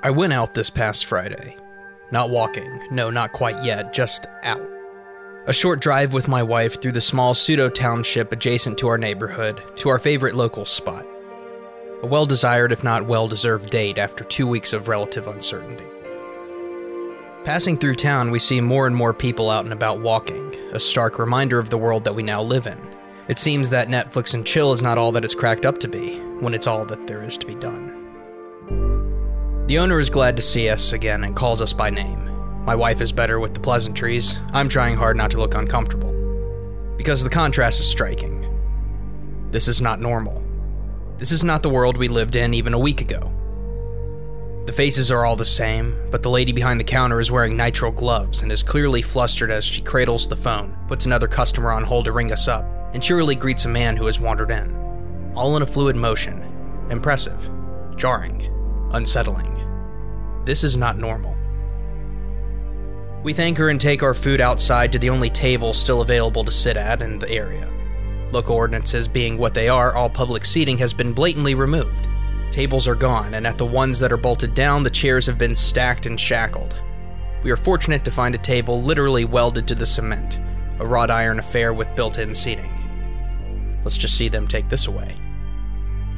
I went out this past Friday. Not walking, no, not quite yet, just out. A short drive with my wife through the small pseudo township adjacent to our neighborhood to our favorite local spot. A well desired, if not well deserved, date after two weeks of relative uncertainty. Passing through town, we see more and more people out and about walking, a stark reminder of the world that we now live in. It seems that Netflix and chill is not all that it's cracked up to be, when it's all that there is to be done. The owner is glad to see us again and calls us by name. My wife is better with the pleasantries. I'm trying hard not to look uncomfortable. Because the contrast is striking. This is not normal. This is not the world we lived in even a week ago. The faces are all the same, but the lady behind the counter is wearing nitrile gloves and is clearly flustered as she cradles the phone, puts another customer on hold to ring us up, and cheerily greets a man who has wandered in. All in a fluid motion. Impressive. Jarring. Unsettling. This is not normal. We thank her and take our food outside to the only table still available to sit at in the area. Local ordinances being what they are, all public seating has been blatantly removed. Tables are gone, and at the ones that are bolted down, the chairs have been stacked and shackled. We are fortunate to find a table literally welded to the cement, a wrought iron affair with built in seating. Let's just see them take this away.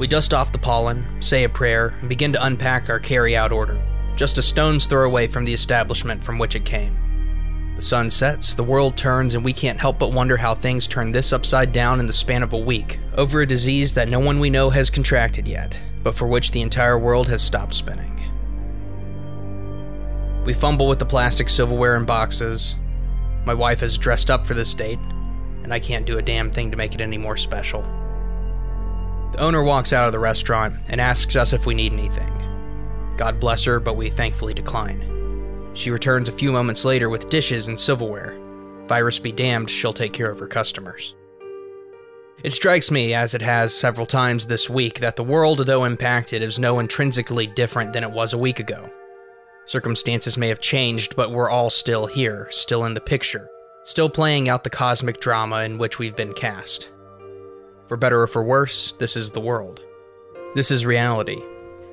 We dust off the pollen, say a prayer, and begin to unpack our carry out order just a stone's throw away from the establishment from which it came. The sun sets, the world turns, and we can't help but wonder how things turned this upside down in the span of a week over a disease that no one we know has contracted yet, but for which the entire world has stopped spinning. We fumble with the plastic silverware and boxes. My wife has dressed up for this date, and I can't do a damn thing to make it any more special. The owner walks out of the restaurant and asks us if we need anything. God bless her, but we thankfully decline. She returns a few moments later with dishes and silverware. Virus be damned, she'll take care of her customers. It strikes me, as it has several times this week, that the world, though impacted, is no intrinsically different than it was a week ago. Circumstances may have changed, but we're all still here, still in the picture, still playing out the cosmic drama in which we've been cast. For better or for worse, this is the world. This is reality,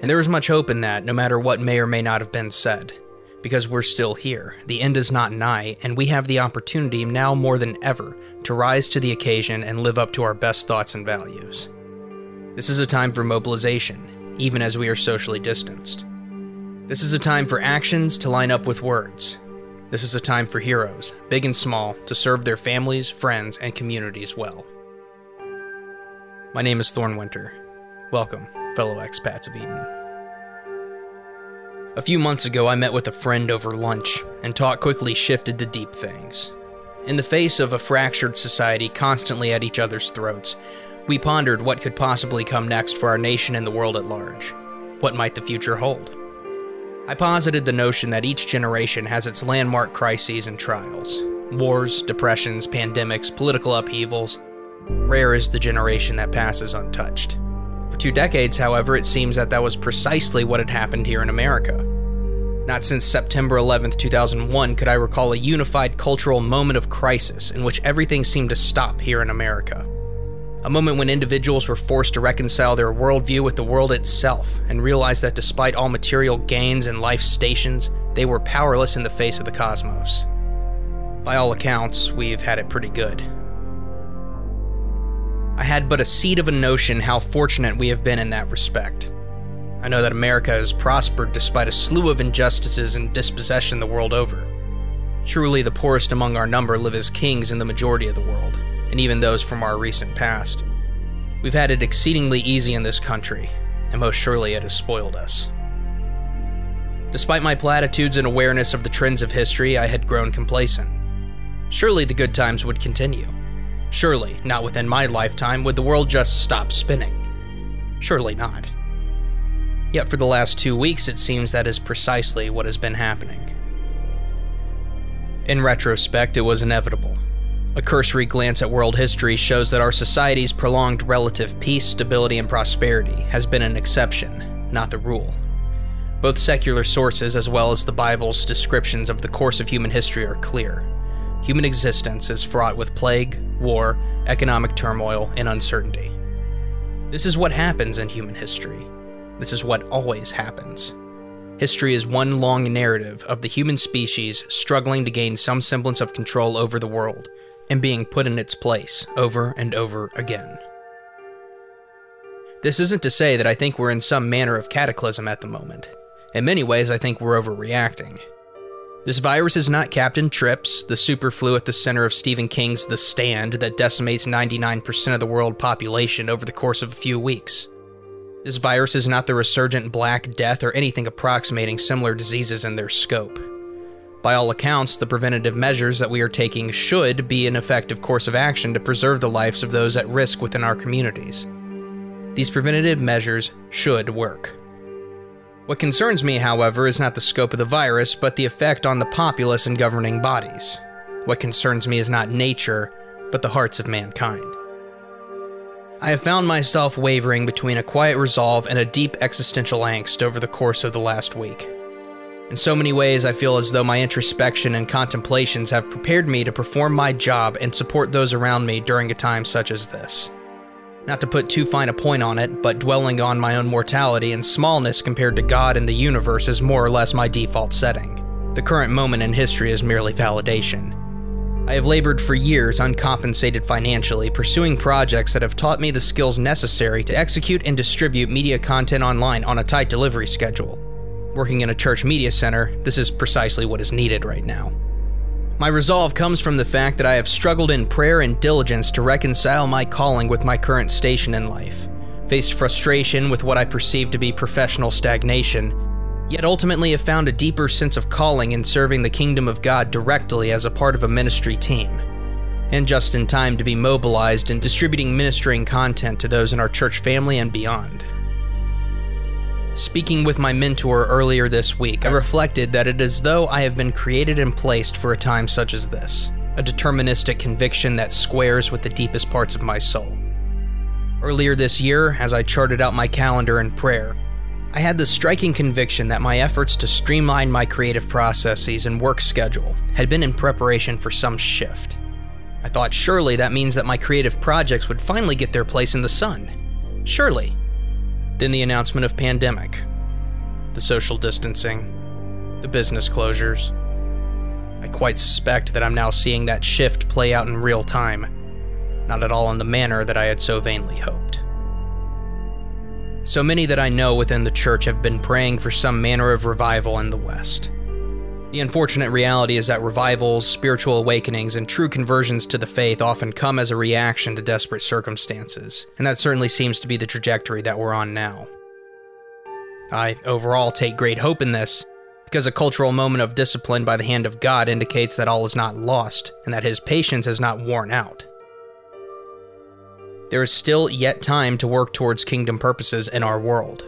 and there is much hope in that, no matter what may or may not have been said. Because we're still here, the end is not nigh, and we have the opportunity now more than ever to rise to the occasion and live up to our best thoughts and values. This is a time for mobilization, even as we are socially distanced. This is a time for actions to line up with words. This is a time for heroes, big and small, to serve their families, friends, and communities well. My name is Thorn Winter. Welcome fellow expats of Eden. A few months ago, I met with a friend over lunch, and talk quickly shifted to deep things. In the face of a fractured society constantly at each other's throats, we pondered what could possibly come next for our nation and the world at large. What might the future hold? I posited the notion that each generation has its landmark crises and trials wars, depressions, pandemics, political upheavals. Rare is the generation that passes untouched. For two decades, however, it seems that that was precisely what had happened here in America. Not since September 11, 2001, could I recall a unified cultural moment of crisis in which everything seemed to stop here in America. A moment when individuals were forced to reconcile their worldview with the world itself and realize that despite all material gains and life stations, they were powerless in the face of the cosmos. By all accounts, we've had it pretty good. I had but a seed of a notion how fortunate we have been in that respect. I know that America has prospered despite a slew of injustices and dispossession the world over. Truly, the poorest among our number live as kings in the majority of the world, and even those from our recent past. We've had it exceedingly easy in this country, and most surely it has spoiled us. Despite my platitudes and awareness of the trends of history, I had grown complacent. Surely the good times would continue. Surely, not within my lifetime, would the world just stop spinning. Surely not. Yet for the last two weeks, it seems that is precisely what has been happening. In retrospect, it was inevitable. A cursory glance at world history shows that our society's prolonged relative peace, stability, and prosperity has been an exception, not the rule. Both secular sources, as well as the Bible's descriptions of the course of human history, are clear. Human existence is fraught with plague, war, economic turmoil, and uncertainty. This is what happens in human history. This is what always happens. history is one long narrative of the human species struggling to gain some semblance of control over the world and being put in its place over and over again. This isn't to say that I think we're in some manner of cataclysm at the moment. In many ways, I think we're overreacting. This virus is not Captain Trips, the super flu at the center of Stephen King's The Stand that decimates 99% of the world population over the course of a few weeks. This virus is not the resurgent Black Death or anything approximating similar diseases in their scope. By all accounts, the preventative measures that we are taking should be an effective course of action to preserve the lives of those at risk within our communities. These preventative measures should work. What concerns me, however, is not the scope of the virus, but the effect on the populace and governing bodies. What concerns me is not nature, but the hearts of mankind. I have found myself wavering between a quiet resolve and a deep existential angst over the course of the last week. In so many ways, I feel as though my introspection and contemplations have prepared me to perform my job and support those around me during a time such as this. Not to put too fine a point on it, but dwelling on my own mortality and smallness compared to God and the universe is more or less my default setting. The current moment in history is merely validation. I have labored for years uncompensated financially, pursuing projects that have taught me the skills necessary to execute and distribute media content online on a tight delivery schedule. Working in a church media center, this is precisely what is needed right now. My resolve comes from the fact that I have struggled in prayer and diligence to reconcile my calling with my current station in life, faced frustration with what I perceive to be professional stagnation, yet ultimately have found a deeper sense of calling in serving the kingdom of God directly as a part of a ministry team, and just in time to be mobilized in distributing ministering content to those in our church family and beyond. Speaking with my mentor earlier this week, I reflected that it is though I have been created and placed for a time such as this, a deterministic conviction that squares with the deepest parts of my soul. Earlier this year, as I charted out my calendar in prayer, I had the striking conviction that my efforts to streamline my creative processes and work schedule had been in preparation for some shift. I thought surely that means that my creative projects would finally get their place in the sun. Surely. Then the announcement of pandemic, the social distancing, the business closures. I quite suspect that I'm now seeing that shift play out in real time, not at all in the manner that I had so vainly hoped. So many that I know within the church have been praying for some manner of revival in the West. The unfortunate reality is that revivals, spiritual awakenings, and true conversions to the faith often come as a reaction to desperate circumstances, and that certainly seems to be the trajectory that we're on now. I overall take great hope in this, because a cultural moment of discipline by the hand of God indicates that all is not lost, and that His patience is not worn out. There is still yet time to work towards kingdom purposes in our world.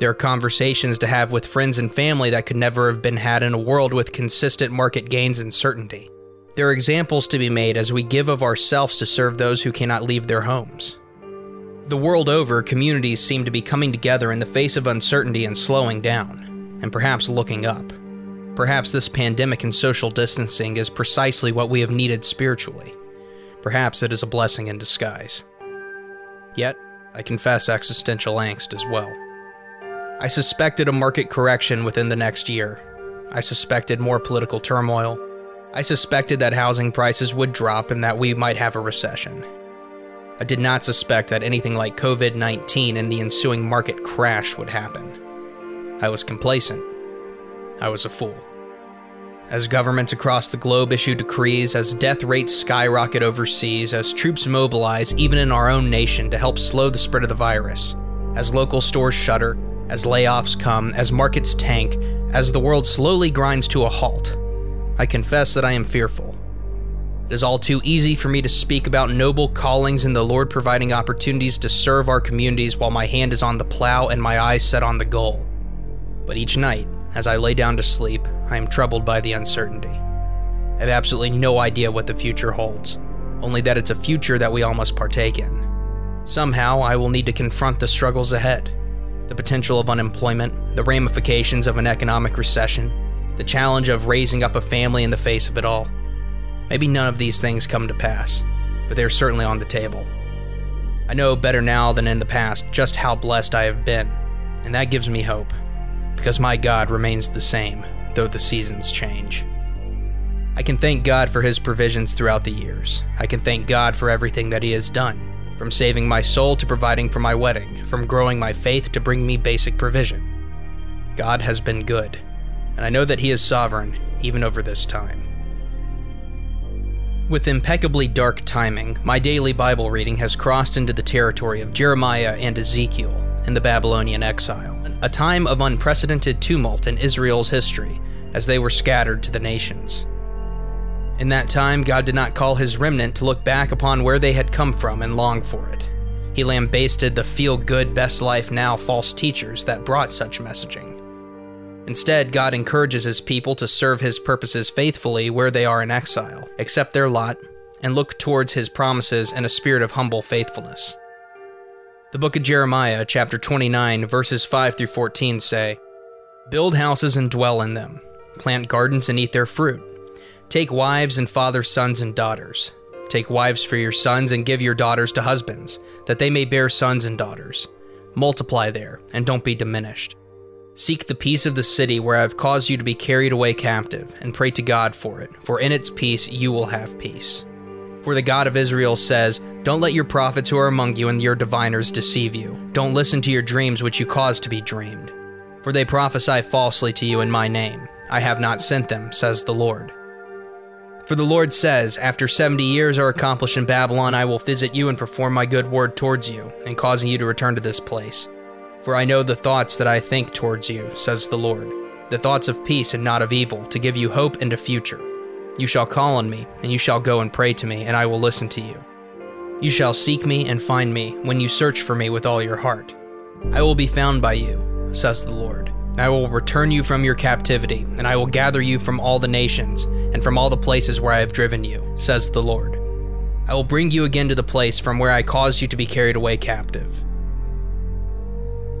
There are conversations to have with friends and family that could never have been had in a world with consistent market gains and certainty. There are examples to be made as we give of ourselves to serve those who cannot leave their homes. The world over, communities seem to be coming together in the face of uncertainty and slowing down, and perhaps looking up. Perhaps this pandemic and social distancing is precisely what we have needed spiritually. Perhaps it is a blessing in disguise. Yet, I confess existential angst as well. I suspected a market correction within the next year. I suspected more political turmoil. I suspected that housing prices would drop and that we might have a recession. I did not suspect that anything like COVID 19 and the ensuing market crash would happen. I was complacent. I was a fool. As governments across the globe issue decrees, as death rates skyrocket overseas, as troops mobilize even in our own nation to help slow the spread of the virus, as local stores shutter, as layoffs come, as markets tank, as the world slowly grinds to a halt. I confess that I am fearful. It is all too easy for me to speak about noble callings and the Lord providing opportunities to serve our communities while my hand is on the plow and my eyes set on the goal. But each night, as I lay down to sleep, I am troubled by the uncertainty. I have absolutely no idea what the future holds, only that it's a future that we all must partake in. Somehow, I will need to confront the struggles ahead the potential of unemployment, the ramifications of an economic recession, the challenge of raising up a family in the face of it all. Maybe none of these things come to pass, but they're certainly on the table. I know better now than in the past just how blessed I have been, and that gives me hope. because my God remains the same, though the seasons change. I can thank God for his provisions throughout the years. I can thank God for everything that he has done, from saving my soul to providing for my wedding, from growing my faith to bring me basic provision. God has been good, and I know that he is sovereign even over this time. With impeccably dark timing, my daily Bible reading has crossed into the territory of Jeremiah and Ezekiel in the Babylonian exile, a time of unprecedented tumult in Israel's history as they were scattered to the nations. In that time, God did not call his remnant to look back upon where they had come from and long for it. He lambasted the feel good, best life now false teachers that brought such messaging. Instead, God encourages his people to serve his purposes faithfully where they are in exile, accept their lot, and look towards his promises in a spirit of humble faithfulness. The book of Jeremiah, chapter 29, verses 5 through 14 say, Build houses and dwell in them, plant gardens and eat their fruit. Take wives and father sons and daughters. Take wives for your sons and give your daughters to husbands, that they may bear sons and daughters. Multiply there, and don't be diminished. Seek the peace of the city where I have caused you to be carried away captive, and pray to God for it, for in its peace you will have peace. For the God of Israel says, Don't let your prophets who are among you and your diviners deceive you. Don't listen to your dreams which you cause to be dreamed. For they prophesy falsely to you in my name. I have not sent them, says the Lord. For the Lord says, After seventy years are accomplished in Babylon, I will visit you and perform my good word towards you, and causing you to return to this place. For I know the thoughts that I think towards you, says the Lord, the thoughts of peace and not of evil, to give you hope and a future. You shall call on me, and you shall go and pray to me, and I will listen to you. You shall seek me and find me when you search for me with all your heart. I will be found by you, says the Lord. I will return you from your captivity, and I will gather you from all the nations, and from all the places where I have driven you, says the Lord. I will bring you again to the place from where I caused you to be carried away captive.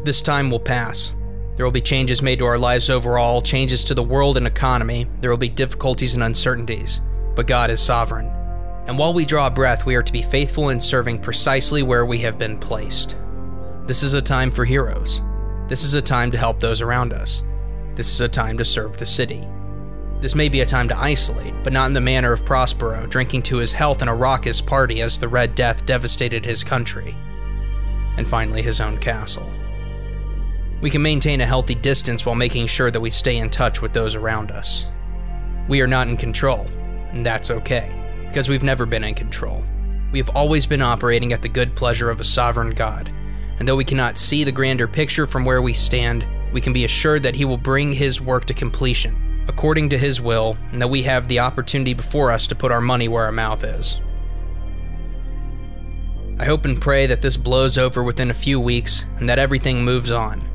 This time will pass. There will be changes made to our lives overall, changes to the world and economy. There will be difficulties and uncertainties. But God is sovereign. And while we draw breath, we are to be faithful in serving precisely where we have been placed. This is a time for heroes. This is a time to help those around us. This is a time to serve the city. This may be a time to isolate, but not in the manner of Prospero, drinking to his health in a raucous party as the Red Death devastated his country. And finally, his own castle. We can maintain a healthy distance while making sure that we stay in touch with those around us. We are not in control, and that's okay, because we've never been in control. We have always been operating at the good pleasure of a sovereign God, and though we cannot see the grander picture from where we stand, we can be assured that He will bring His work to completion, according to His will, and that we have the opportunity before us to put our money where our mouth is. I hope and pray that this blows over within a few weeks and that everything moves on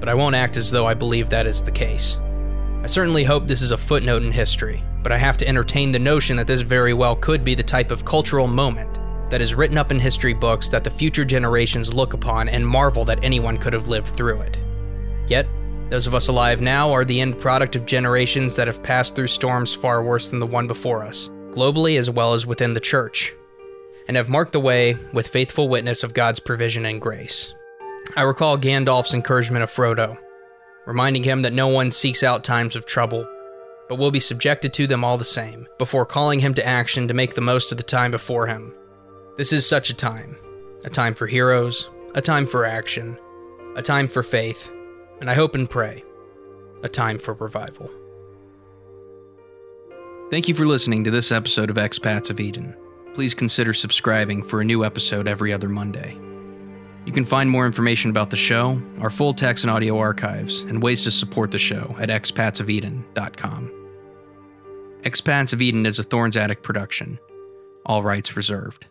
but I won't act as though I believe that is the case. I certainly hope this is a footnote in history, but I have to entertain the notion that this very well could be the type of cultural moment that is written up in history books that the future generations look upon and marvel that anyone could have lived through it. Yet, those of us alive now are the end product of generations that have passed through storms far worse than the one before us, globally as well as within the church, and have marked the way with faithful witness of God's provision and grace. I recall Gandalf's encouragement of Frodo, reminding him that no one seeks out times of trouble, but will be subjected to them all the same, before calling him to action to make the most of the time before him. This is such a time a time for heroes, a time for action, a time for faith, and I hope and pray, a time for revival. Thank you for listening to this episode of Expats of Eden. Please consider subscribing for a new episode every other Monday. You can find more information about the show, our full text and audio archives, and ways to support the show at expatsofeden.com. Expats of Eden is a Thorns Attic production. All rights reserved.